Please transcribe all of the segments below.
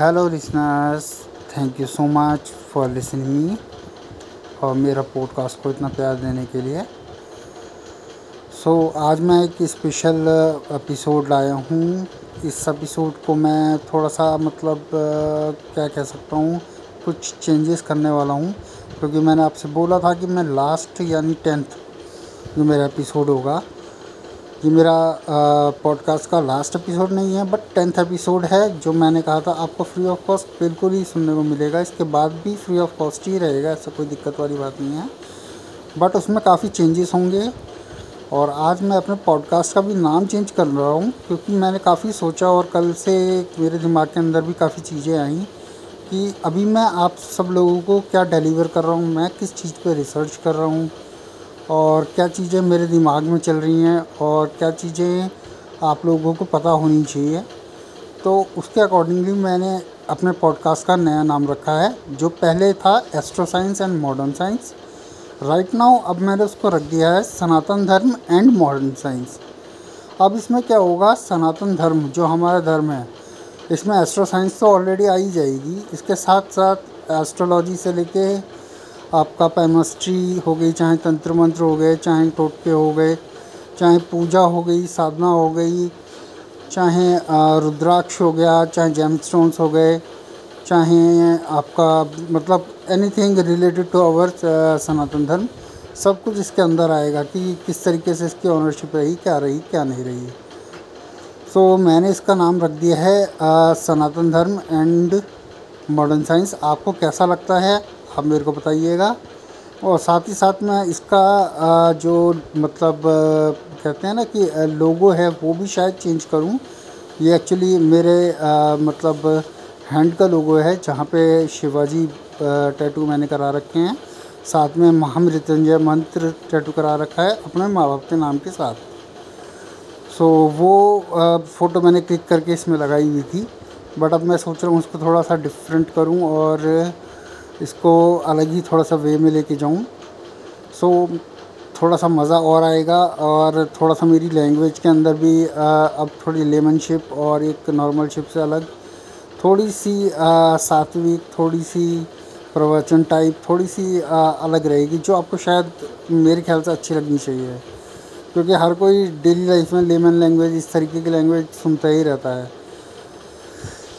Hello listeners thank you so much for listening me और मेरा podcast को इतना प्यार देने के लिए। सो so, आज मैं एक स्पेशल एपिसोड लाया हूँ। इस एपिसोड को मैं थोड़ा सा मतलब क्या कह सकता हूँ कुछ चेंजेस करने वाला हूँ। क्योंकि मैंने आपसे बोला था कि मैं लास्ट यानी टेंथ जो मेरा एपिसोड होगा ये मेरा पॉडकास्ट का लास्ट एपिसोड नहीं है बट टेंथ एपिसोड है, जो मैंने कहा था आपको फ्री ऑफ़ कॉस्ट बिल्कुल ही सुनने को मिलेगा। इसके बाद भी फ्री ऑफ़ कॉस्ट ही रहेगा, ऐसा कोई दिक्कत वाली बात नहीं है। बट उसमें काफ़ी चेंजेस होंगे। और आज मैं अपने पॉडकास्ट का भी नाम चेंज कर रहा हूँ, क्योंकि मैंने काफ़ी सोचा और कल से मेरे दिमाग के अंदर भी काफ़ी चीज़ें आई कि अभी मैं आप सब लोगों को क्या डिलीवर कर रहा हूँ, मैं किस चीज़ पर रिसर्च कर रहा हूँ और क्या चीज़ें मेरे दिमाग में चल रही हैं और क्या चीज़ें आप लोगों को पता होनी चाहिए। तो उसके अकॉर्डिंगली मैंने अपने पॉडकास्ट का नया नाम रखा है, जो पहले था astro science and modern science right now अब मैंने उसको रख दिया है सनातन धर्म एंड मॉडर्न साइंस अब इसमें क्या होगा, सनातन धर्म, जो हमारा धर्म है, इसमें एस्ट्रो साइंस तो ऑलरेडी आ ही जाएगी। इसके साथ साथ एस्ट्रोलॉजी से लेके आपका पैमस्ट्री हो गई चाहे तंत्र मंत्र हो गए चाहे टोटके हो गए चाहे पूजा हो गई साधना हो गई चाहे रुद्राक्ष हो गया चाहे जेम स्टोन्स हो गए चाहे आपका मतलब anything related to our Sanatan dharma सब कुछ इसके अंदर आएगा कि किस तरीके से इसकी ऑनरशिप रही क्या रही क्या नहीं रही। सो so, मैंने इसका नाम रख दिया है आ, सनातन धर्म एंड मॉडर्न साइंस आपको कैसा लगता है? आप मेरे को बताइएगा। और साथ ही साथ में इसका जो मतलब कहते हैं ना कि लोगो है वो भी शायद चेंज करूँ। ये एक्चुअली मेरे मतलब हैंड का लोगो है जहाँ पे शिवाजी टैटू मैंने करा रखे हैं। साथ में महामृत्युंजय मंत्र टैटू करा रखा है अपने माँ बाप के नाम के साथ। सो so, वो फ़ोटो मैंने क्लिक करके इसमें लगाई हुई थी। बट अब मैं सोच रहा हूँ उसको थोड़ा सा डिफरेंट करूँ और इसको अलग ही थोड़ा सा वे में लेके जाऊँ। सो थोड़ा सा मज़ा और आएगा और थोड़ा सा मेरी लैंग्वेज के अंदर भी अब थोड़ी लेमन शिप और एक नॉर्मल शिप से अलग। थोड़ी सी सात्विक थोड़ी सी प्रवचन टाइप थोड़ी सी आ, अलग रहेगी जो आपको शायद मेरे ख्याल से अच्छी लगनी चाहिए। क्योंकि हर कोई डेली लाइफ में लेमन लैंग्वेज इस तरीके की लैंग्वेज सुनता ही रहता है।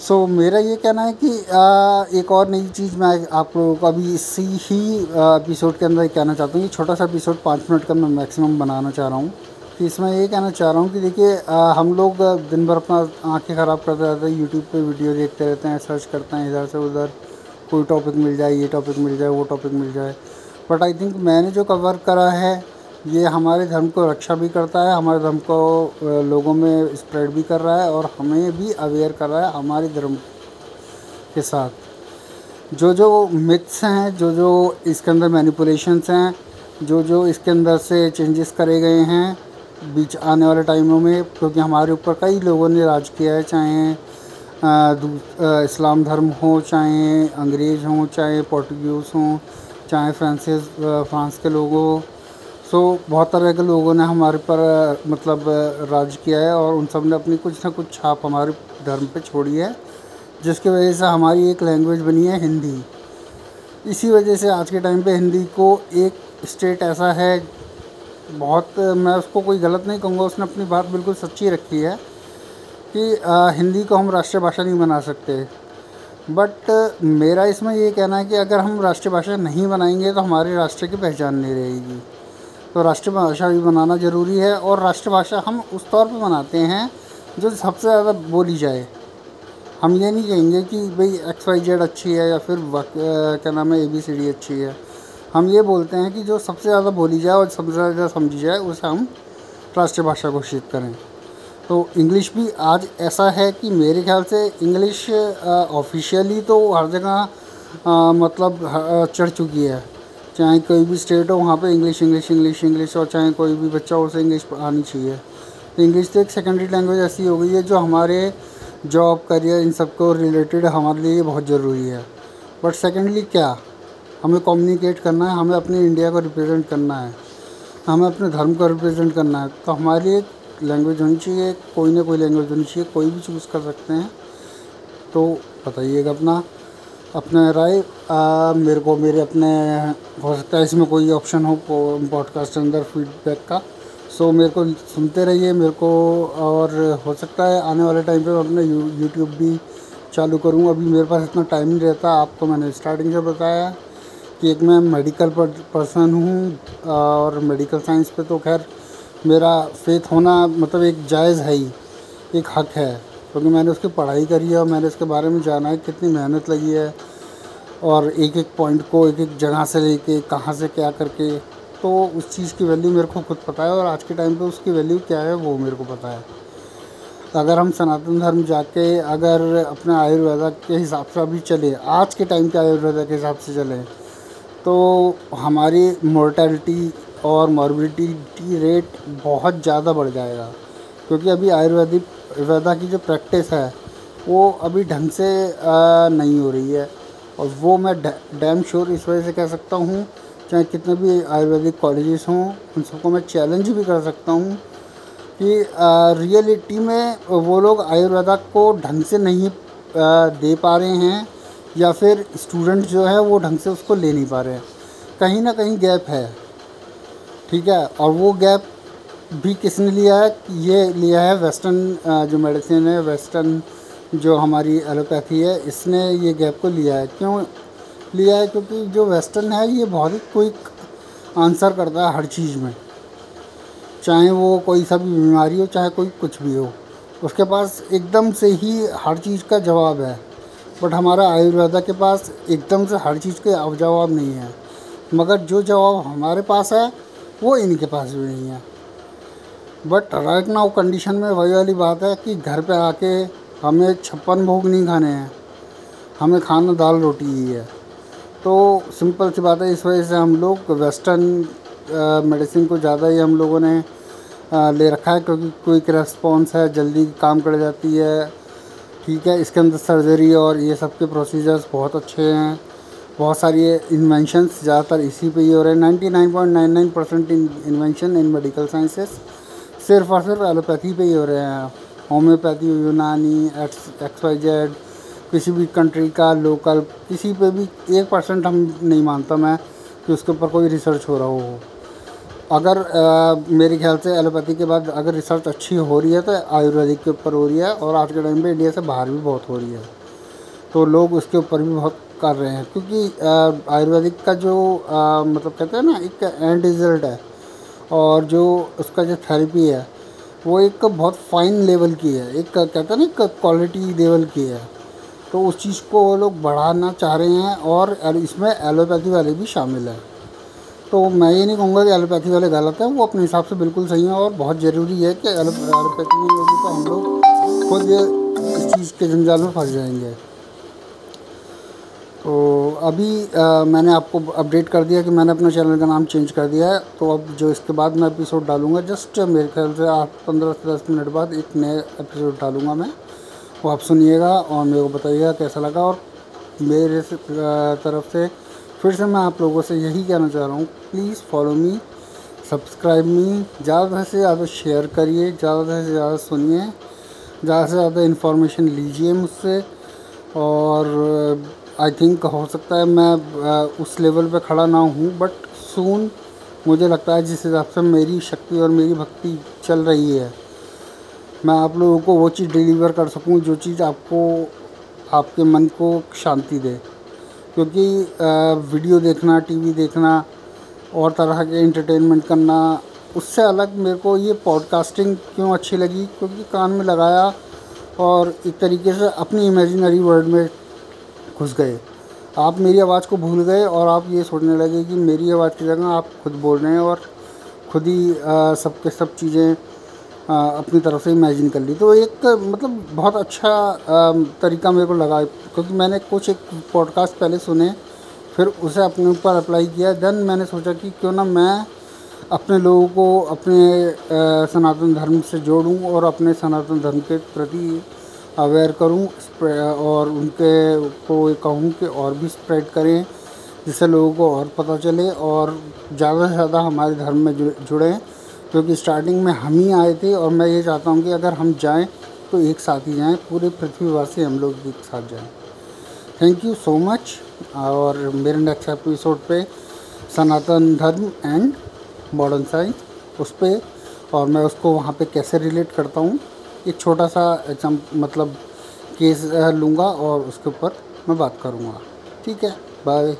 सो so, मेरा ये कहना है कि आ, एक और नई चीज़ मैं आप लोगों को अभी इसी ही एपिसोड के अंदर कहना चाहता हूँ। कि छोटा सा एपिसोड पाँच मिनट का मैं मैक्सिमम बनाना चाह रहा हूँ। कि इसमें ये कहना चाह रहा हूँ कि देखिए हम लोग दिन भर अपना आँखें ख़राब करते रहते हैं यूट्यूब पे वीडियो देखते रहते हैं सर्च करते हैं इधर से उधर कोई टॉपिक मिल जाए ये टॉपिक मिल जाए वो टॉपिक मिल जाए। बट आई थिंक मैंने जो कवर करा है ये हमारे धर्म को रक्षा भी करता है, हमारे धर्म को लोगों में स्प्रेड भी कर रहा है और हमें भी अवेयर कर रहा है हमारे धर्म के साथ। जो जो मिथ्स हैं, जो जो इसके अंदर मैनिपुलेशंस हैं, जो जो इसके अंदर से चेंजेस करे गए हैं बीच आने वाले टाइमों में, क्योंकि हमारे ऊपर कई लोगों ने राज किया है, चाहे इस्लाम धर्म हो, चाहे अंग्रेज़ हों, चाहे पोर्टुगीज़ हों, चाहे फ्रांसिस फ्रांस के लोग हों। सो बहुत तरह के लोगों ने हमारे पर मतलब राज किया है और उन सबने अपनी कुछ ना कुछ छाप हमारे धर्म पे छोड़ी है जिसकी वजह से हमारी एक लैंग्वेज बनी है हिंदी। इसी वजह से आज के टाइम पे हिंदी को एक स्टेट ऐसा है बहुत मैं उसको कोई गलत नहीं कहूँगा उसने अपनी बात बिल्कुल सच्ची रखी है कि आ, हिंदी को हम राष्ट्रीय भाषा नहीं बना सकते। बट मेरा इसमें ये कहना है कि अगर हम राष्ट्रीय भाषा नहीं बनाएँगे तो हमारे राष्ट्र की पहचान नहीं रहेगी। तो राष्ट्रभाषा भी बनाना ज़रूरी है और राष्ट्रभाषा हम उस तौर पे बनाते हैं जो सबसे ज़्यादा बोली जाए। हम ये नहीं कहेंगे कि भाई एक्स वाई जेड अच्छी है या फिर क्या नाम है ए बी सी डी अच्छी है। हम ये बोलते हैं कि जो सबसे ज़्यादा बोली जाए और सबसे ज़्यादा समझी जाए, उसे हम राष्ट्रभाषा घोषित करें। तो इंग्लिश भी आज ऐसा है कि मेरे ख्याल से इंग्लिश ऑफिशियली तो हर जगह मतलब चढ़ चुकी है। चाहे कोई भी स्टेट हो, वहाँ पे इंग्लिश इंग्लिश इंग्लिश इंग्लिश और चाहे कोई भी बच्चा हो, उसे इंग्लिश आनी चाहिए। तो इंग्लिश तो एक सेकेंडरी लैंग्वेज ऐसी हो गई है जो हमारे जॉब करियर इन सबको रिलेटेड हमारे लिए बहुत ज़रूरी है। बट सेकेंडली क्या? हमें कम्युनिकेट करना है, हमें अपने इंडिया को रिप्रेजेंट करना है। हमें अपने धर्म को रिप्रेजेंट करना है। तो हमारी एक लैंग्वेज होनी चाहिए, कोई ना कोई लैंग्वेज होनी चाहिए, कोई भी चूज़ कर सकते हैं। तो बताइएगा अपना। अपना राय मेरे को, मेरे अपने, हो सकता है इसमें कोई ऑप्शन हो पॉडकास्ट के अंदर फीडबैक का। सो मेरे को सुनते रहिए, मेरे को, और हो सकता है आने वाले टाइम पे मैं अपना यूट्यूब भी चालू करूँ। अभी मेरे पास इतना टाइम नहीं रहता आपको मैंने स्टार्टिंग से बताया कि एक मैं मेडिकल पर्सन हूँ और मेडिकल साइंस पे तो खैर मेरा फेथ होना मतलब एक जायज़ है ही, एक हक है। क्योंकि मैंने उसकी पढ़ाई करी है और मैंने इसके बारे में जाना है, कितनी मेहनत लगी है और एक एक पॉइंट को एक एक जगह से लेके कहाँ से क्या करके तो उस चीज़ की वैल्यू मेरे को खुद पता है और आज के टाइम पे उसकी वैल्यू क्या है वो मेरे को पता है। अगर हम सनातन धर्म जाके अगर अपने आयुर्वेदा के हिसाब से अभी चले, आज के टाइम के आयुर्वेदा के हिसाब से चले तो हमारी मोर्टेलिटी और मॉर्बिडिटी रेट बहुत ज़्यादा बढ़ जाएगा। क्योंकि अभी आयुर्वेदिक वेदा की जो प्रैक्टिस है, वो अभी ढंग से नहीं हो रही है। और वो मैं डैम श्योर इस वजह से कह सकता हूँ, चाहे कितने भी आयुर्वेदिक कॉलेजेस हों, उन सबको मैं चैलेंज भी कर सकता हूँ कि रियलिटी में वो लोग आयुर्वेदा को ढंग से नहीं दे पा रहे हैं या फिर स्टूडेंट जो है वो ढंग से उसको ले नहीं पा रहे हैं। कहीं ना कहीं गैप है, ठीक है? और वो गैप भी किसने लिया है? ये लिया है वेस्टर्न जो मेडिसिन है, वेस्टर्न जो हमारी एलोपैथी है, इसने ये गैप को लिया है। क्यों लिया है? क्योंकि जो वेस्टर्न है, ये बहुत ही क्विक आंसर करता है हर चीज़ में। चाहे वो कोई सा भी बीमारी हो, चाहे कोई कुछ भी हो, उसके पास एकदम से ही हर चीज़ का जवाब है। बट हमारा आयुर्वेदा के पास एकदम से हर चीज़ के जवाब नहीं है। मगर जो जवाब हमारे पास है, वो इनके पास भी नहीं है। बट राइट नाउ कंडीशन में वही वाली बात है कि घर पे आके हमें छप्पन भोग नहीं खाने हैं। हमें खाना दाल रोटी ही है। तो सिंपल सी बात है, इस वजह से हम लोग वेस्टर्न मेडिसिन को ज़्यादा ही हम लोगों ने ले रखा है क्योंकि क्विक रेस्पॉन्स है, जल्दी काम कर जाती है। ठीक है, इसके अंदर सर्जरी और ये सब के प्रोसीजर्स बहुत अच्छे हैं। बहुत सारी इन्वेंशंस ज़्यादातर इसी पे ही हो रहे हैं। Ninety nine point nine nine percent invention in medical sciences सिर्फ़ और सिर्फ़ एलोपैथी पे ही हो रहे हैं। होम्योपैथी यूनानी एक्स एक्स वाई जेड किसी भी कंट्री का लोकल किसी पे भी एक परसेंट हम नहीं मानता मैं कि उसके ऊपर कोई रिसर्च हो रहा हो। अगर आ, मेरे ख्याल से एलोपैथी के बाद अगर रिसर्च अच्छी हो रही है तो आयुर्वेदिक के ऊपर हो रही है और आज के टाइम पे इंडिया से बाहर भी बहुत हो रही है। तो लोग उसके ऊपर भी बहुत कर रहे हैं क्योंकि आयुर्वेदिक का जो आ, मतलब कहते हैं ना एक एंड रिज़ल्ट है। और जो उसका जो थेरेपी है, वो एक बहुत फाइन लेवल की है। एक कहते हैं ना क्वालिटी लेवल की है। तो उस चीज़ को वो लोग बढ़ाना चाह रहे हैं और इसमें एलोपैथी वाले भी शामिल हैं। तो मैं ये नहीं कहूँगा कि एलोपैथी वाले गलत हैं, वो अपने हिसाब से बिल्कुल सही हैं और बहुत ज़रूरी है कि एलोपैथी नहीं होगी तो हम लोग खुद इस चीज़ के जंजाल में फंस जाएँगे। तो अभी आ, मैंने आपको अपडेट कर दिया कि मैंने अपना चैनल का नाम चेंज कर दिया है। तो अब जो इसके बाद मैं एपिसोड डालूँगा जस्ट मेरे ख्याल से आठ पंद्रह से दस मिनट बाद एक नए एपिसोड डालूँगा मैं। वो आप सुनिएगा और मेरे को बताइएगा कैसा लगा और मेरे तरफ़ से फिर से मैं आप लोगों से यही कहना चाह रहा हूँ please follow me subscribe me ज़्यादा से ज़्यादा शेयर करिए ज़्यादा से ज़्यादा सुनिए ज़्यादा से ज़्यादा इन्फॉर्मेशन लीजिए मुझसे और आई थिंक हो सकता है मैं उस लेवल पे खड़ा ना हूँ बट सून मुझे लगता है जिस हिसाब से मेरी शक्ति और मेरी भक्ति चल रही है, मैं आप लोगों को वो चीज़ डिलीवर कर सकूँ जो चीज़ आपको, आपके मन को शांति दे। क्योंकि वीडियो देखना टीवी देखना और तरह के इंटरटेनमेंट करना, उससे अलग मेरे को ये पॉडकास्टिंग क्यों अच्छी लगी? क्योंकि कान में लगाया और एक तरीके से अपनी इमेजिनरी वर्ल्ड में घुस गए। आप मेरी आवाज़ को भूल गए और आप ये सोचने लगे कि मेरी आवाज़ की जगह आप खुद बोल रहे हैं और खुद ही सबके सब चीज़ें अपनी तरफ़ से इमेजिन कर ली। तो एक मतलब बहुत अच्छा तरीका मेरे को लगा, क्योंकि मैंने कुछ एक पॉडकास्ट पहले सुने, फिर उसे अपने ऊपर अप्लाई किया। देन मैंने सोचा कि क्यों ना मैं अपने लोगों को अपने सनातन धर्म से जोड़ूं और अपने सनातन धर्म के प्रति अवेयर करूँ और उनके को कहूँ कि और भी स्प्रेड करें, जिससे लोगों को और पता चले और ज़्यादा से ज़्यादा हमारे धर्म में जुड़ें क्योंकि स्टार्टिंग में हम ही आए थे और मैं ये चाहता हूँ कि अगर हम जाएँ तो एक साथ ही जाएँ, पूरे पृथ्वीवासी हम लोग एक साथ जाएँ। थैंक यू सो मच और मेरे नेक्स्ट एपिसोड पे सनातन धर्म एंड मॉडर्न साइंस उस पर और मैं उसको वहाँ पे कैसे रिलेट करता हूँ। एक छोटा सा एग्ज़ाम मतलब केस लूँगा और उसके ऊपर मैं बात करूँगा। ठीक है? बाय